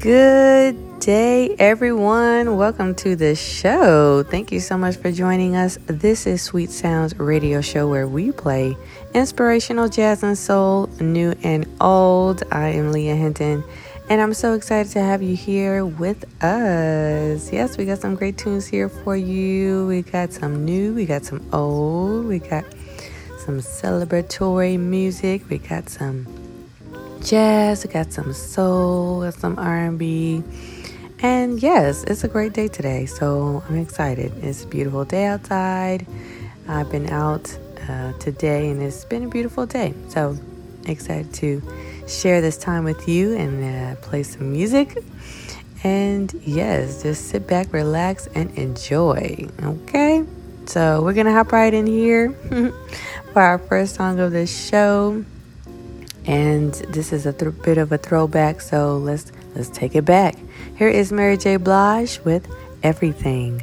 Good day, everyone. Welcome to the show. Thank you so much for joining us. This is Sweet Sounds Radio Show where we play inspirational jazz and soul, new and old. I am Leah Hinton, and I'm so excited to have you here with us. Yes, we got some great tunes here for you. We got some new, we got some old, we got some celebratory music, we got some jazz, we got some soul, got some R&B. And yes, it's a great day today, so I'm excited. It's a beautiful day outside. I've been out uh, today and it's been a beautiful day. So excited to share this time with you and uh, play some music. And yes, just sit back, relax, and enjoy. Okay? So we're gonna hop right in here for our first song of the show and this is a th- bit of a throwback so let's let's take it back. Here is mary j. Blige with everything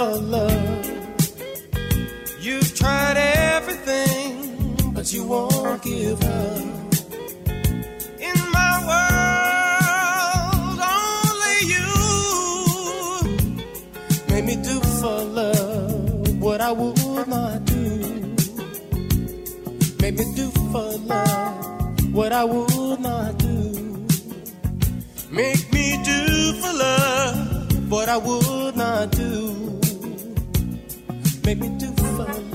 for love. You've tried everything, but you won't give up. In my world, only you made me do for love what I would not do. Made me do for love what I would not do. Make me do for love what I would not do make me do fun.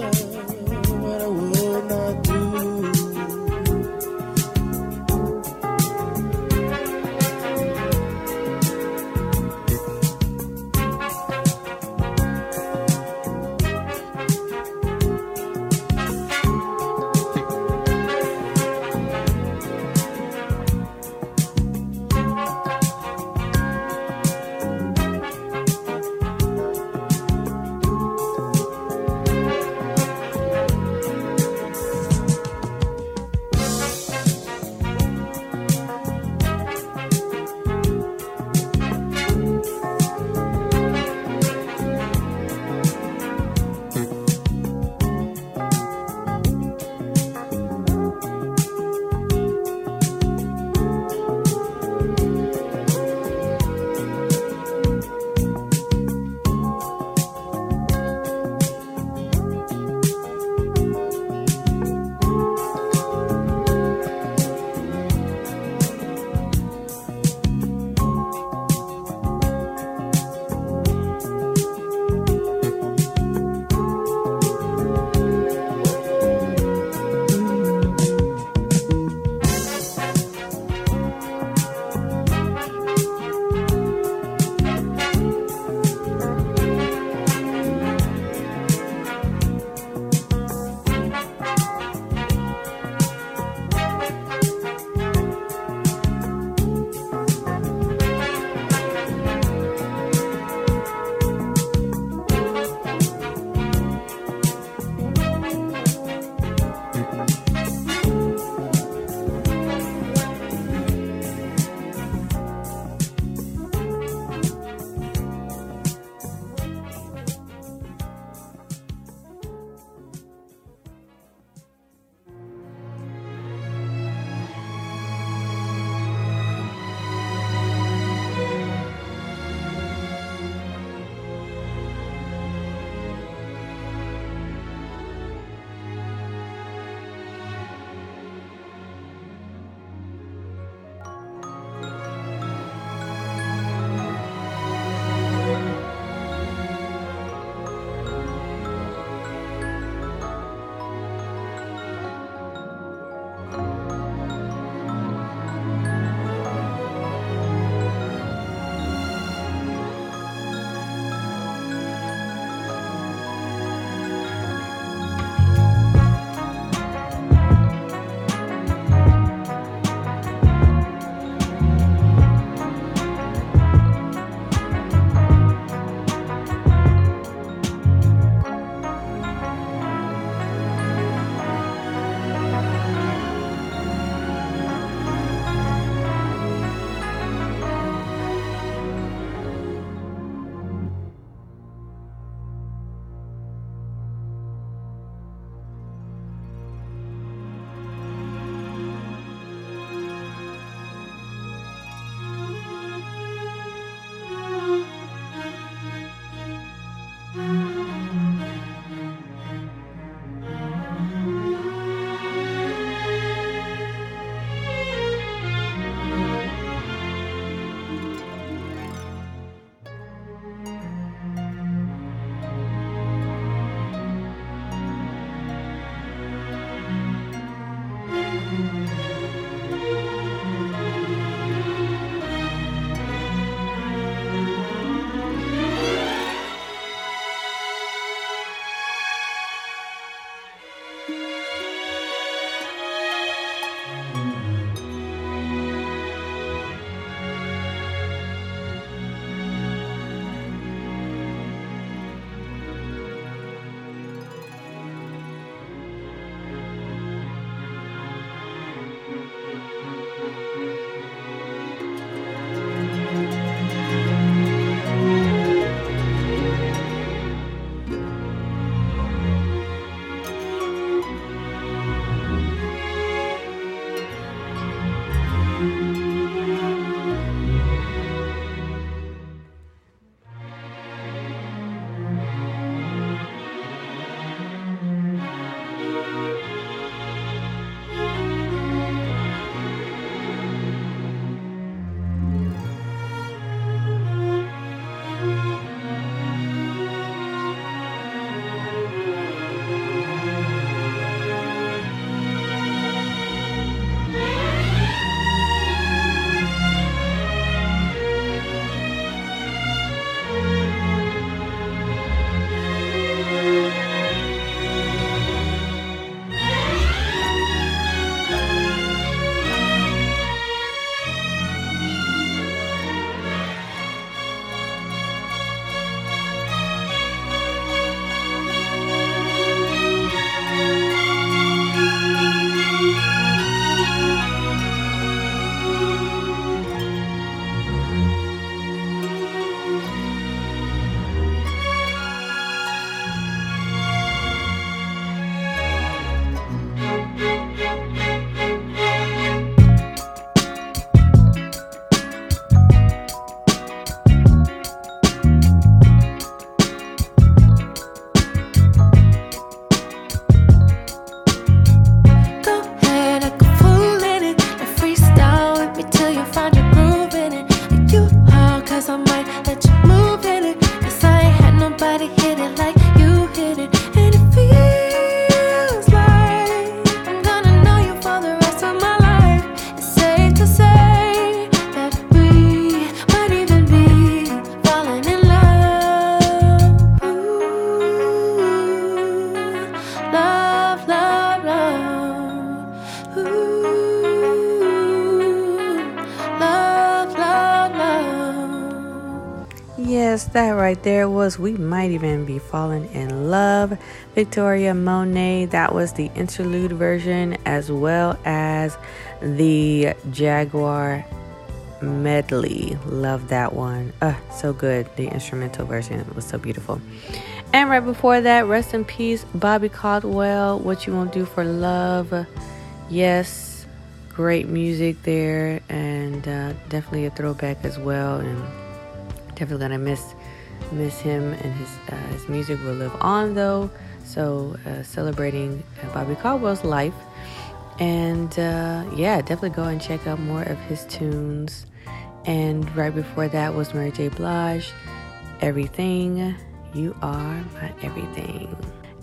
We Might Even Be Falling in Love. Victoria Monet, that was the interlude version, as well as the Jaguar medley. Love that one. Uh, so good. The instrumental version was so beautiful. And right before that, rest in peace, Bobby Caldwell. What you won't do for love. Yes, great music there, and uh, definitely a throwback as well. And definitely gonna miss miss him and his uh, his music will live on though. So uh, celebrating uh, Bobby Caldwell's life, and uh, yeah, definitely go and check out more of his tunes. And right before that was Mary J. Blige, "Everything You Are My Everything."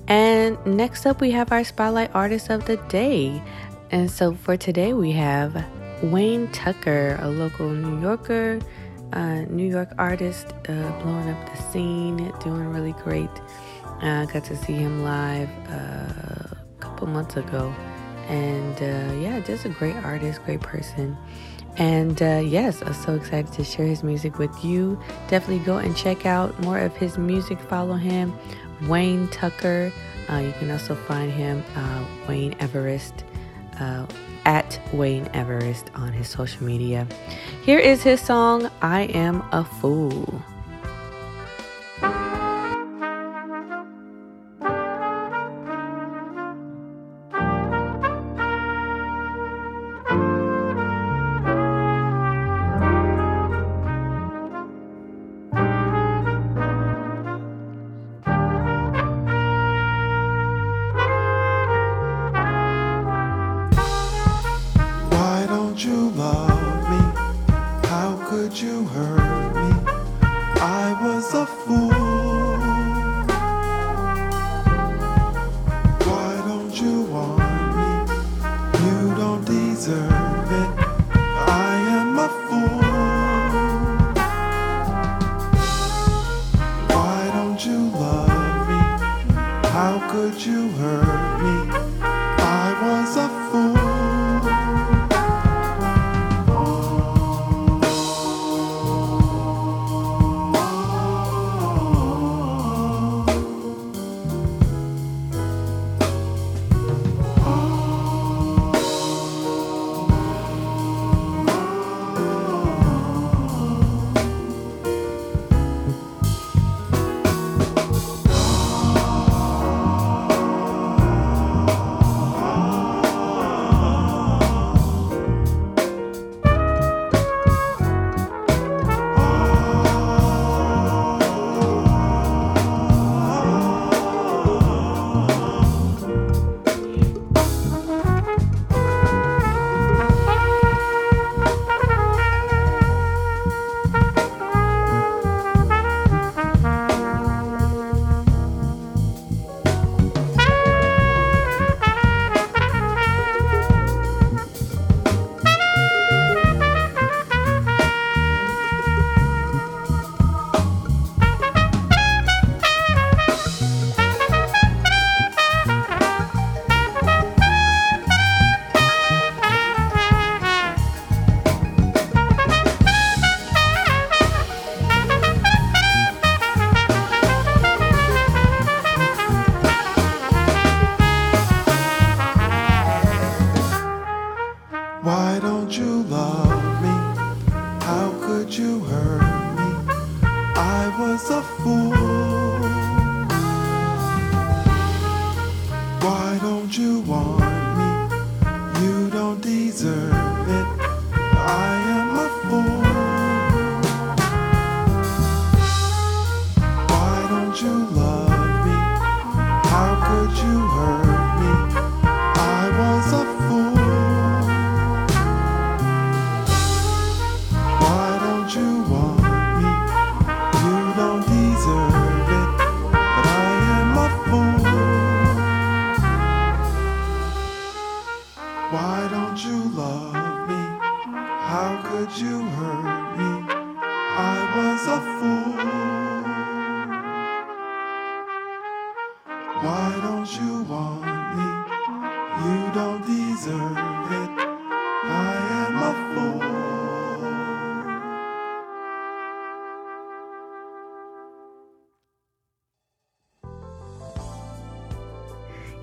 And next up, we have our spotlight artist of the day. And so for today, we have Wayne Tucker, a local New Yorker uh, New York artist, uh, blowing up the scene, doing really great. I uh, got to see him live uh, a couple months ago, and uh, yeah, just a great artist, great person. And uh, yes, I'm so excited to share his music with you. Definitely go and check out more of his music. Follow him, Wayne Tucker. you can also find him, Wayne Everest at Wayne Everest on his social media. Here is his song, I Am a Fool.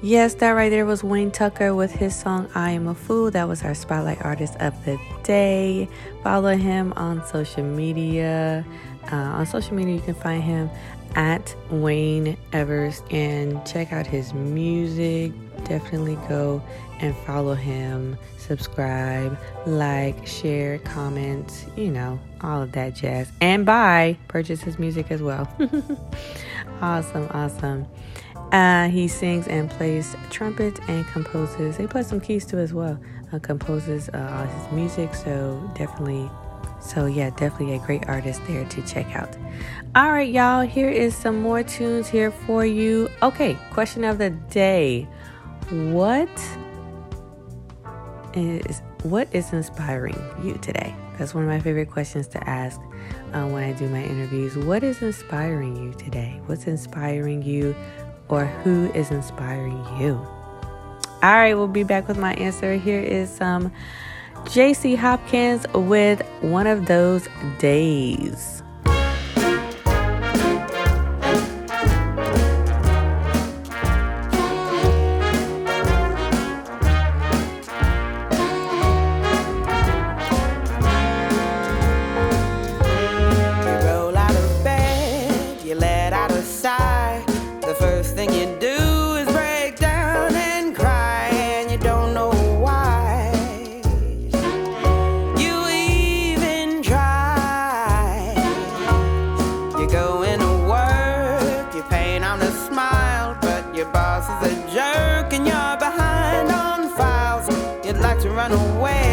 Yes, that right there was Wayne Tucker with his song I Am a Fool. That was our spotlight artist of the day. Follow him on social media. Uh, on social media, you can find him at Wayne Evers and check out his music. Definitely go and follow him, subscribe, like, share, comment, you know, all of that jazz. And buy, purchase his music as well. awesome, awesome. Uh, he sings and plays trumpet and composes. He plays some keys too as well. Uh, composes uh, all his music, so definitely, so yeah, definitely a great artist there to check out. All right, y'all. Here is some more tunes here for you. Okay, question of the day: What is what is inspiring you today? That's one of my favorite questions to ask uh, when I do my interviews. What is inspiring you today? What's inspiring you? Or who is inspiring you? All right, we'll be back with my answer. Here is um, some JC Hopkins with one of those days. Your boss is a jerk, and you're behind on files. You'd like to run away.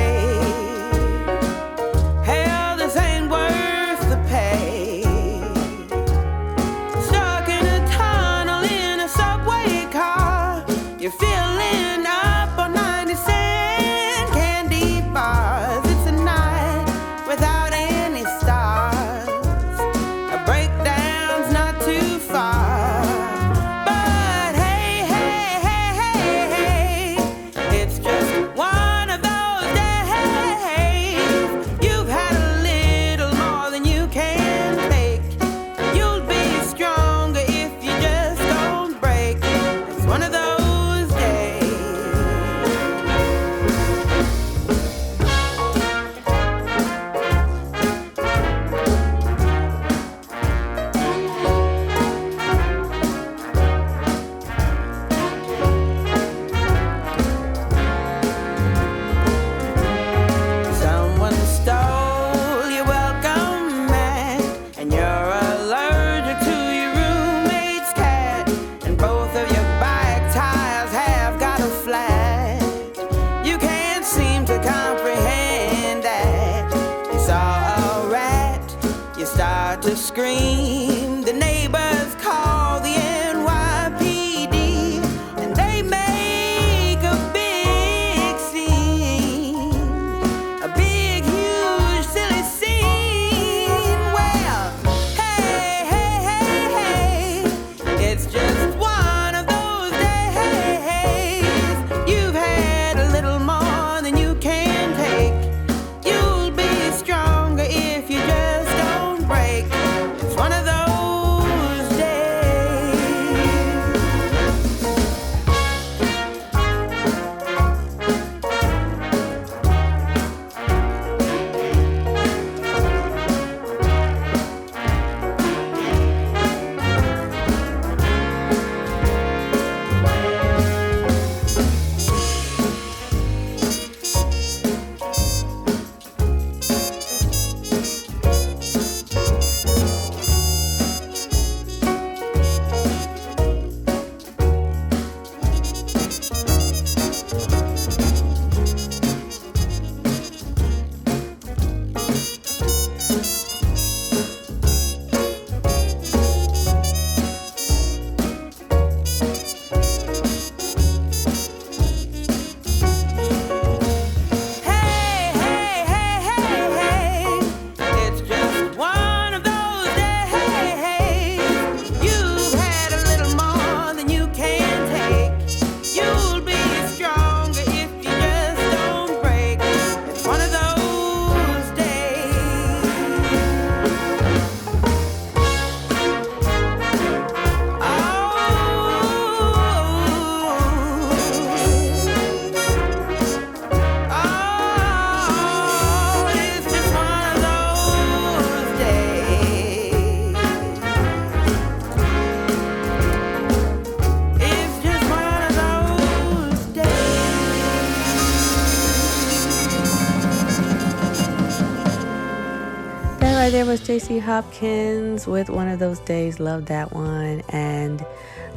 That was JC Hopkins with one of those days. Love that one. And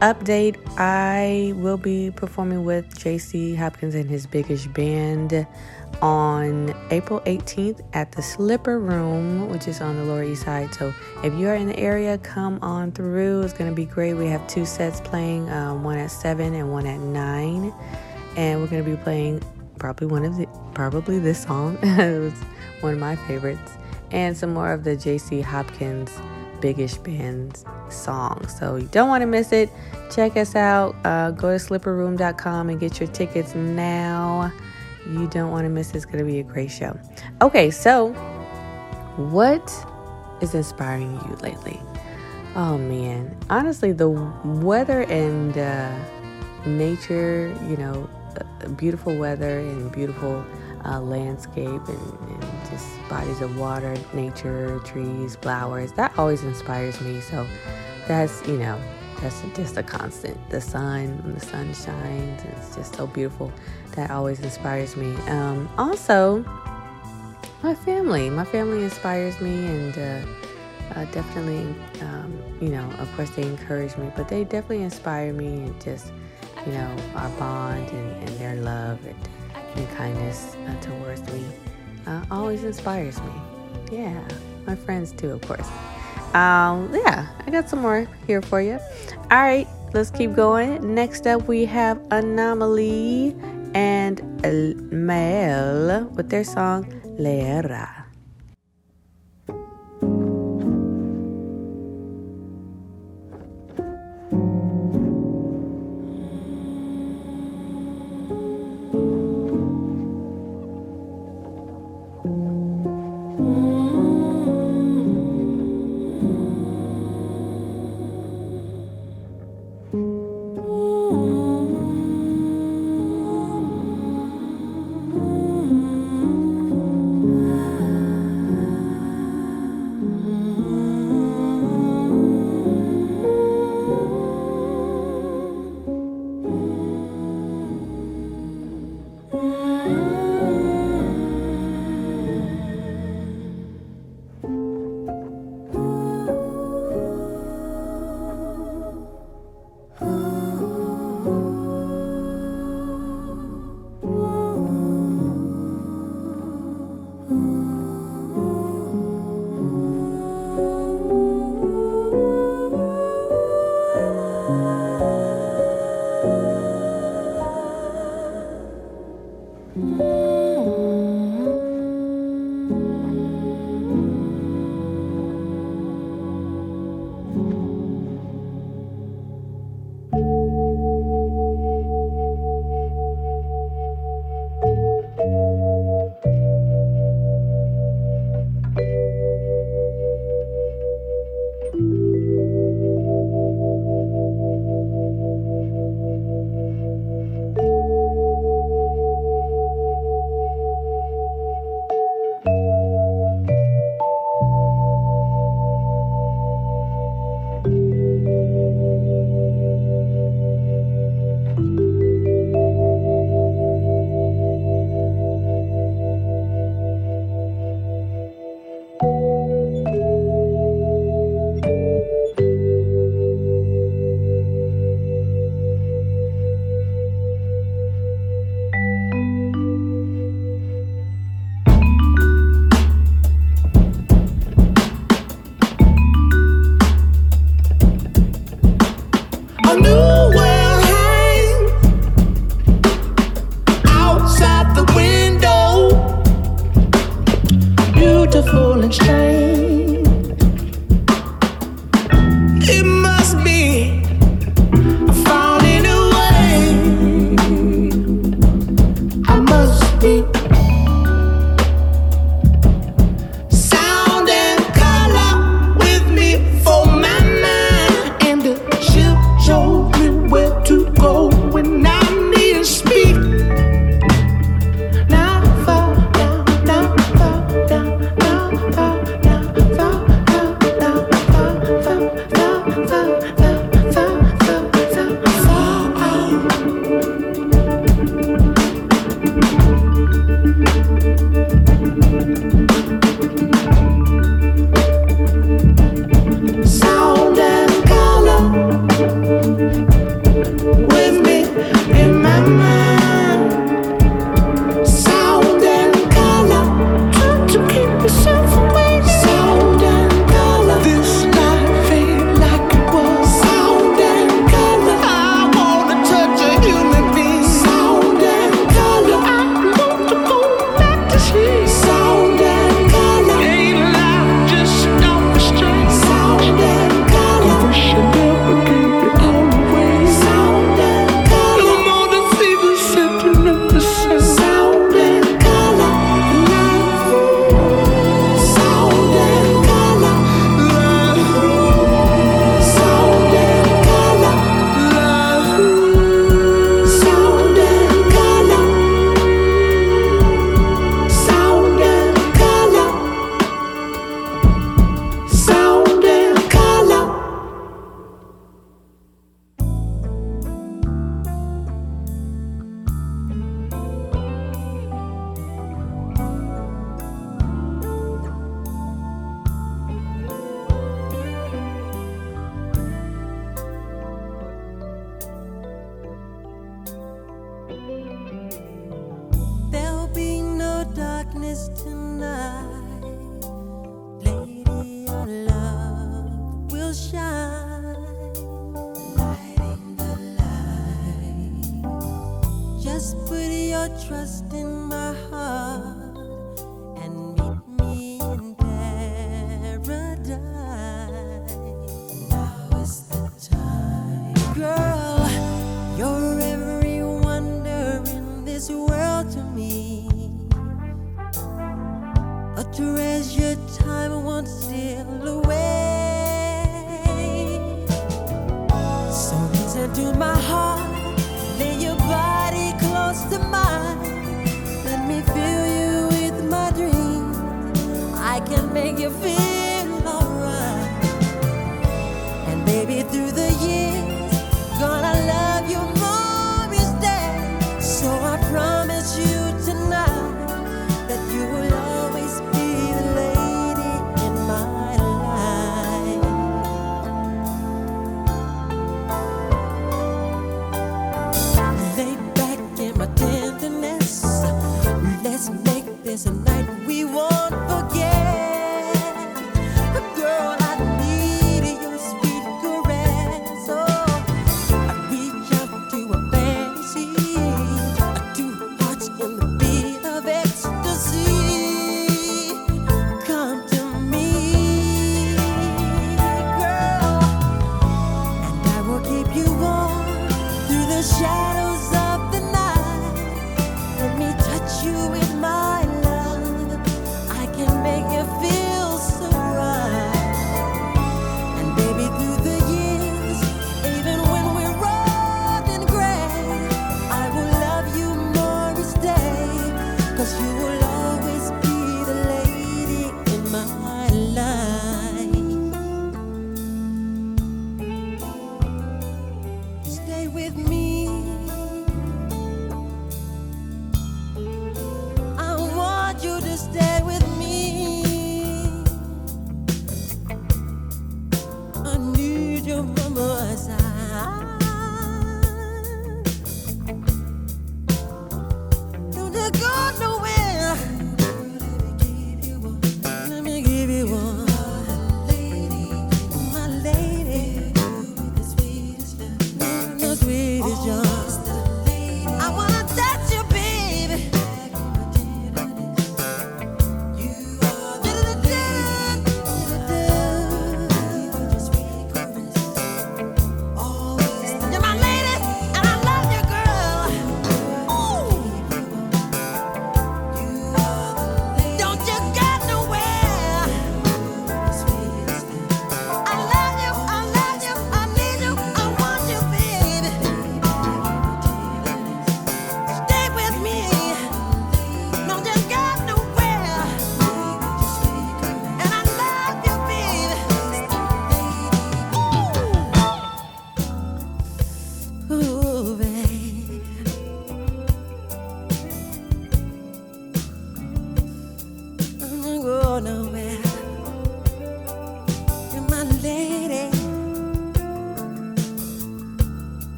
update I will be performing with JC Hopkins and his biggish band on April 18th at the Slipper Room, which is on the Lower East Side. So if you are in the area, come on through. It's going to be great. We have two sets playing, um, one at 7 and one at 9. And we're going to be playing probably one of the, probably this song. it was one of my favorites and some more of the JC Hopkins Biggish Band's songs. So you don't want to miss it. Check us out. Uh, go to slipperroom.com and get your tickets now. You don't want to miss it. It's going to be a great show. Okay, so what is inspiring you lately? Oh man, honestly, the weather and uh, nature, you know, uh, beautiful weather and beautiful uh, landscape and, and just bodies of water, nature, trees, flowers. That always inspires me. So that's, you know, that's just a constant. The sun, the sun shines, it's just so beautiful. That always inspires me. Um, also, my family. My family inspires me and uh, uh, definitely, um, you know, of course, they encourage me, but they definitely inspire me and just, you know, our bond and, and their love and, and kindness uh, towards me uh, always inspires me. Yeah, my friends too, of course. Um, yeah, I got some more here for you. All right, let's keep going. Next up, we have Anomaly and Mel with their song Leera. Oh.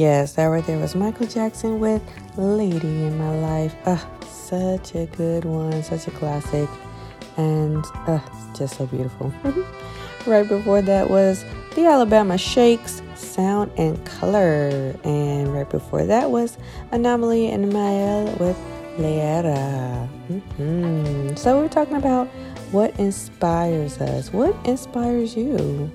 Yes, that right there was Michael Jackson with Lady in My Life. Ah, such a good one, such a classic, and uh, just so beautiful. right before that was the Alabama Shakes, Sound and Color. And right before that was Anomaly and Mael with Leera. hmm So we're talking about what inspires us. What inspires you?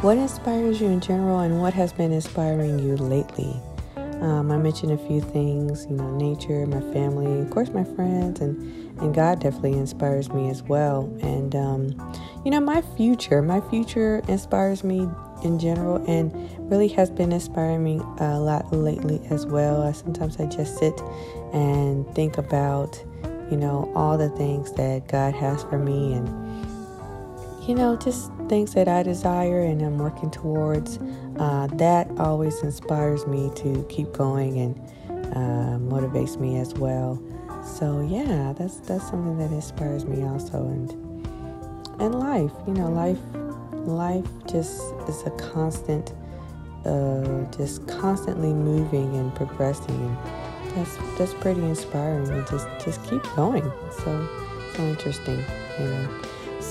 What inspires you in general, and what has been inspiring you lately? Um, I mentioned a few things, you know, nature, my family, of course, my friends, and and God definitely inspires me as well. And um, you know, my future, my future inspires me in general, and really has been inspiring me a lot lately as well. I, sometimes I just sit and think about, you know, all the things that God has for me, and you know, just things that I desire and I'm working towards. Uh, that always inspires me to keep going and uh, motivates me as well. So yeah, that's that's something that inspires me also, and and life, you know, life, life just is a constant, uh, just constantly moving and progressing, and that's that's pretty inspiring. And just just keep going. So so interesting, you know.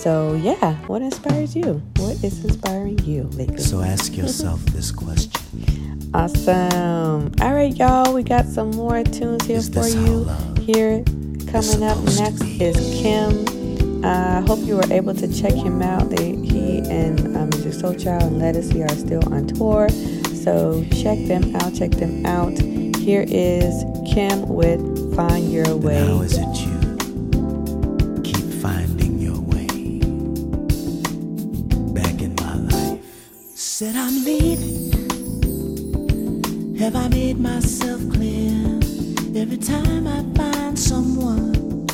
So yeah, what inspires you? What is inspiring you lately? So ask yourself this question Awesome. All right, y'all. We got some more tunes here Is for you. Here, coming up next is Kem. I hope you were able to check him out. They, he and um, Musiq Soulchild and Ledisi are still on tour. So check them out. Check them out. Here is Kem with Find Your Way. Said I'm leaving. Have I made myself clear? Every time I find someone,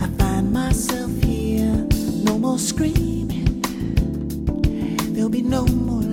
I find myself here. No more screaming. There'll be no more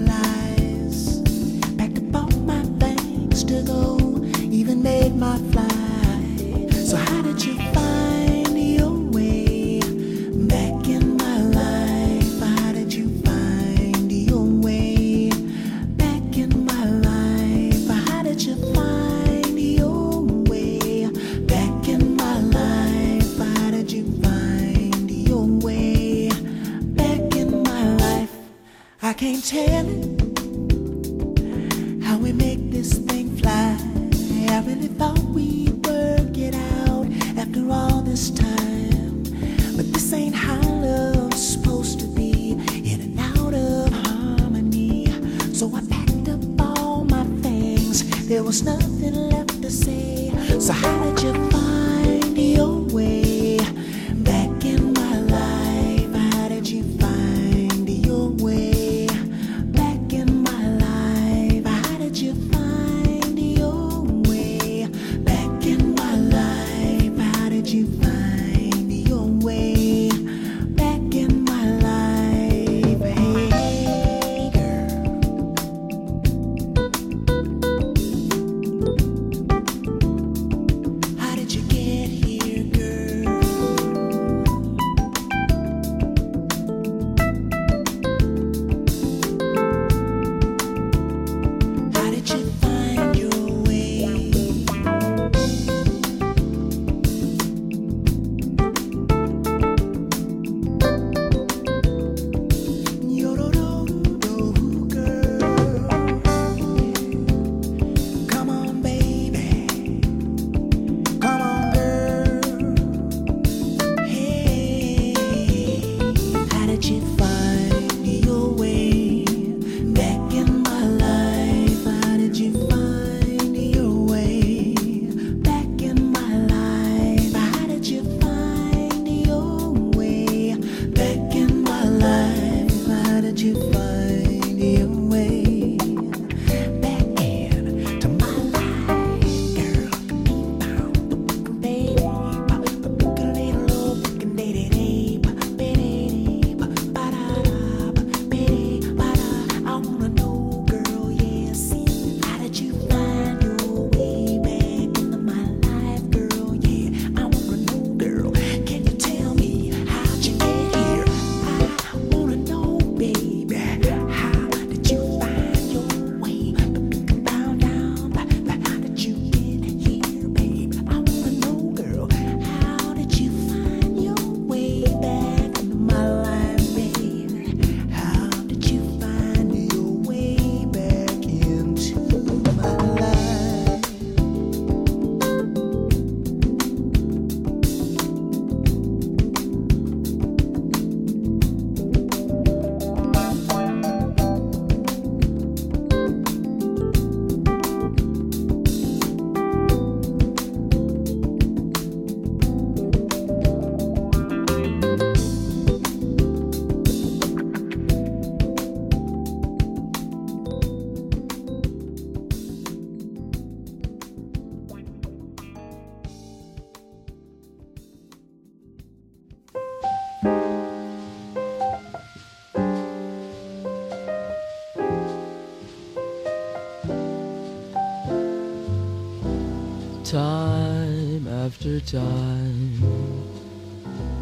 Time after time,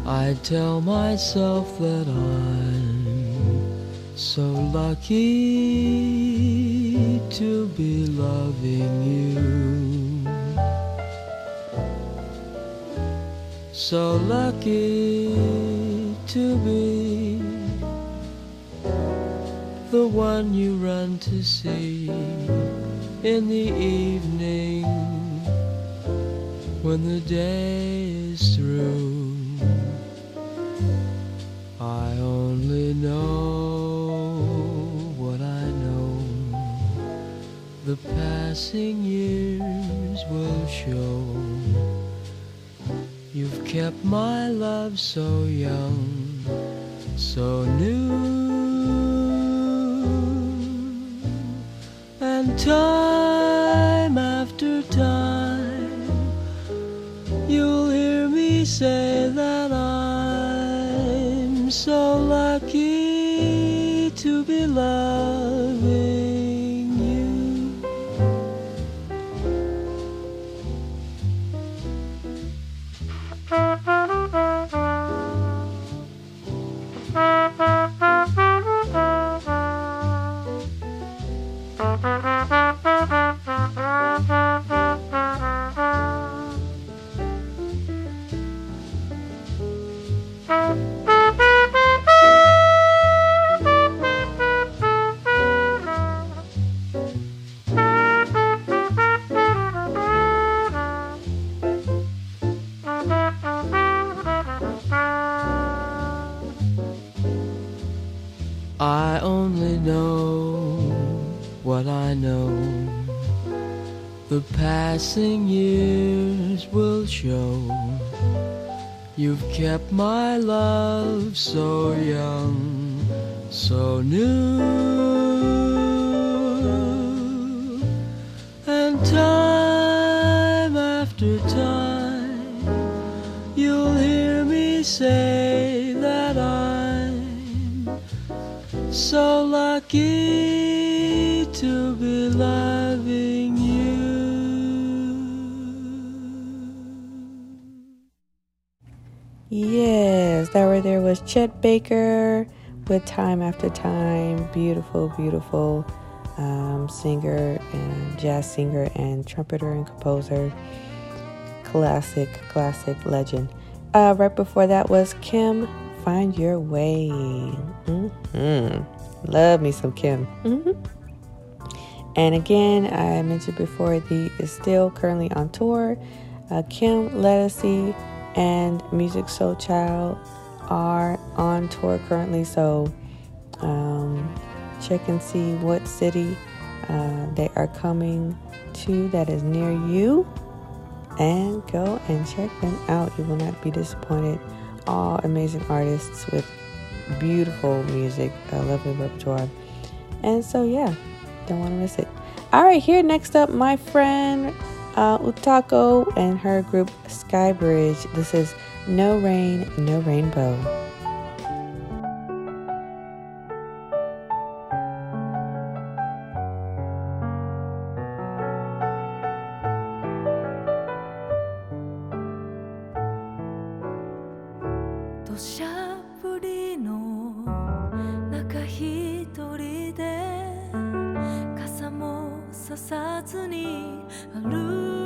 I tell myself that I'm so lucky to be loving you. So lucky to be the one you run to see in the evening when the day is through. I only know what I know. The passing years will show. You've kept my love so young, so new. And time The passing years will show. You've kept my love so young, so new. Was Chet Baker with Time After Time. Beautiful, beautiful um, singer and jazz singer and trumpeter and composer. Classic, classic legend. Uh, right before that was Kem, Find Your Way. Mm-hmm. Love me some Kem. Mm-hmm. And again, I mentioned before, the is still currently on tour. Uh, Kem Ledisi and Musiq Soulchild are on tour currently, so um, check and see what city uh, they are coming to that is near you, and go and check them out. You will not be disappointed. All amazing artists with beautiful music, a lovely repertoire, and so yeah, don't want to miss it. All right, here next up, my friend uh, Utako and her group Skybridge. This is No Rain, No Rainbow. 土砂降りの中一人で傘もささずに歩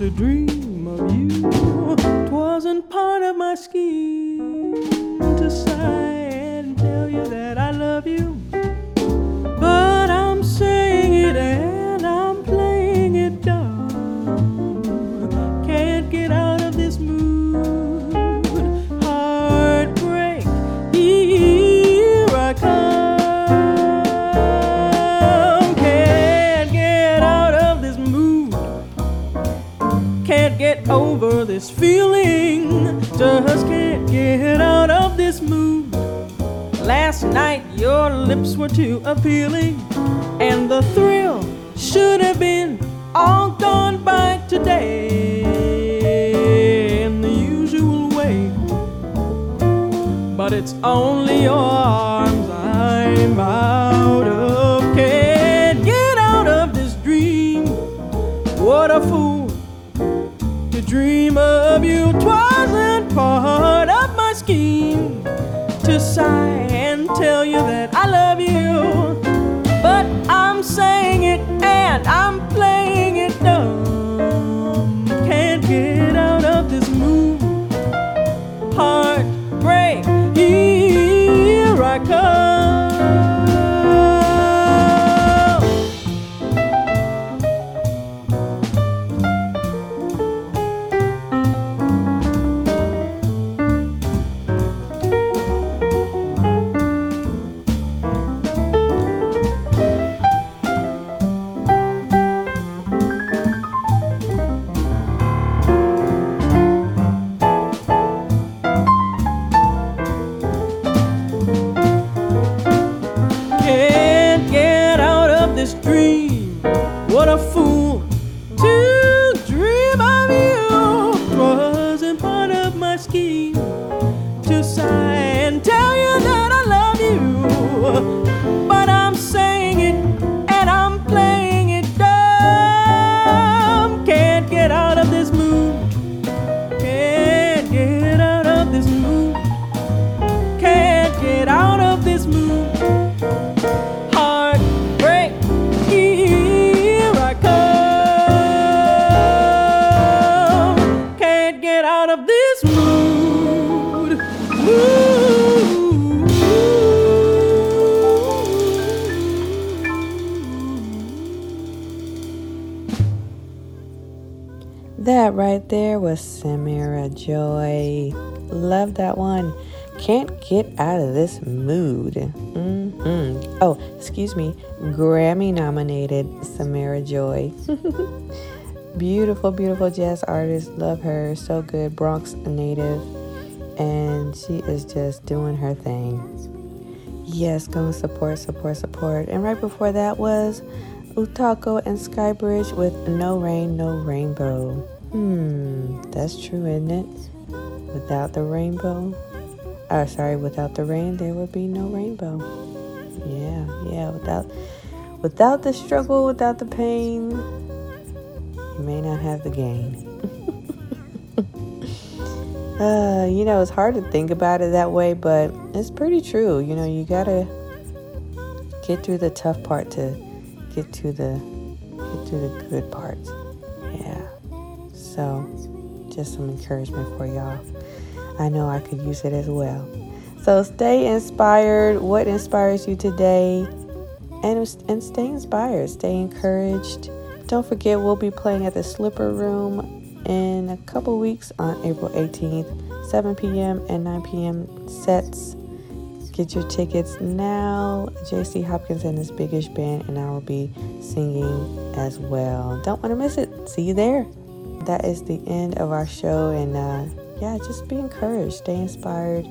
to dream of you. Twasn't part of my scheme to sigh and tell you that I love you. just can't get out of this mood. Last night your lips were too appealing, and the thrill should have been all gone by today in the usual way. But it's only your excuse me. Grammy nominated Samara Joy. beautiful, beautiful jazz artist. Love her. So good. Bronx native. And she is just doing her thing. Yes, go and support, support, support. And right before that was Utako and Skybridge with No Rain, No Rainbow. Hmm, that's true, isn't it? Without the rainbow, oh, sorry, without the rain, there would be no rainbow. Yeah, yeah, without, without the struggle, without the pain, you may not have the gain. uh, you know, it's hard to think about it that way, but it's pretty true. You know, you gotta get through the tough part to get to the get to the good parts. Yeah. So, just some encouragement for y'all. I know I could use it as well. So stay inspired. What inspires you today? And and stay inspired. Stay encouraged. Don't forget we'll be playing at the Slipper Room in a couple weeks on April 18th, 7 p.m. and 9 p.m. sets. Get your tickets now. JC Hopkins and his Biggish Band, and I will be singing as well. Don't want to miss it. See you there. That is the end of our show, and uh, yeah, just be encouraged. Stay inspired.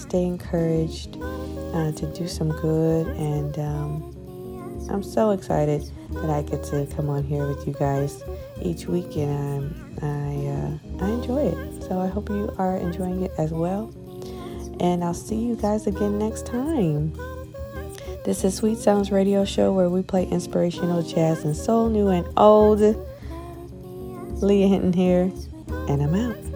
Stay encouraged uh, to do some good, and um, I'm so excited that I get to come on here with you guys each week, and um, I uh, I enjoy it. So I hope you are enjoying it as well. And I'll see you guys again next time. This is Sweet Sounds Radio Show where we play inspirational jazz and soul, new and old. Leah Hinton here, and I'm out.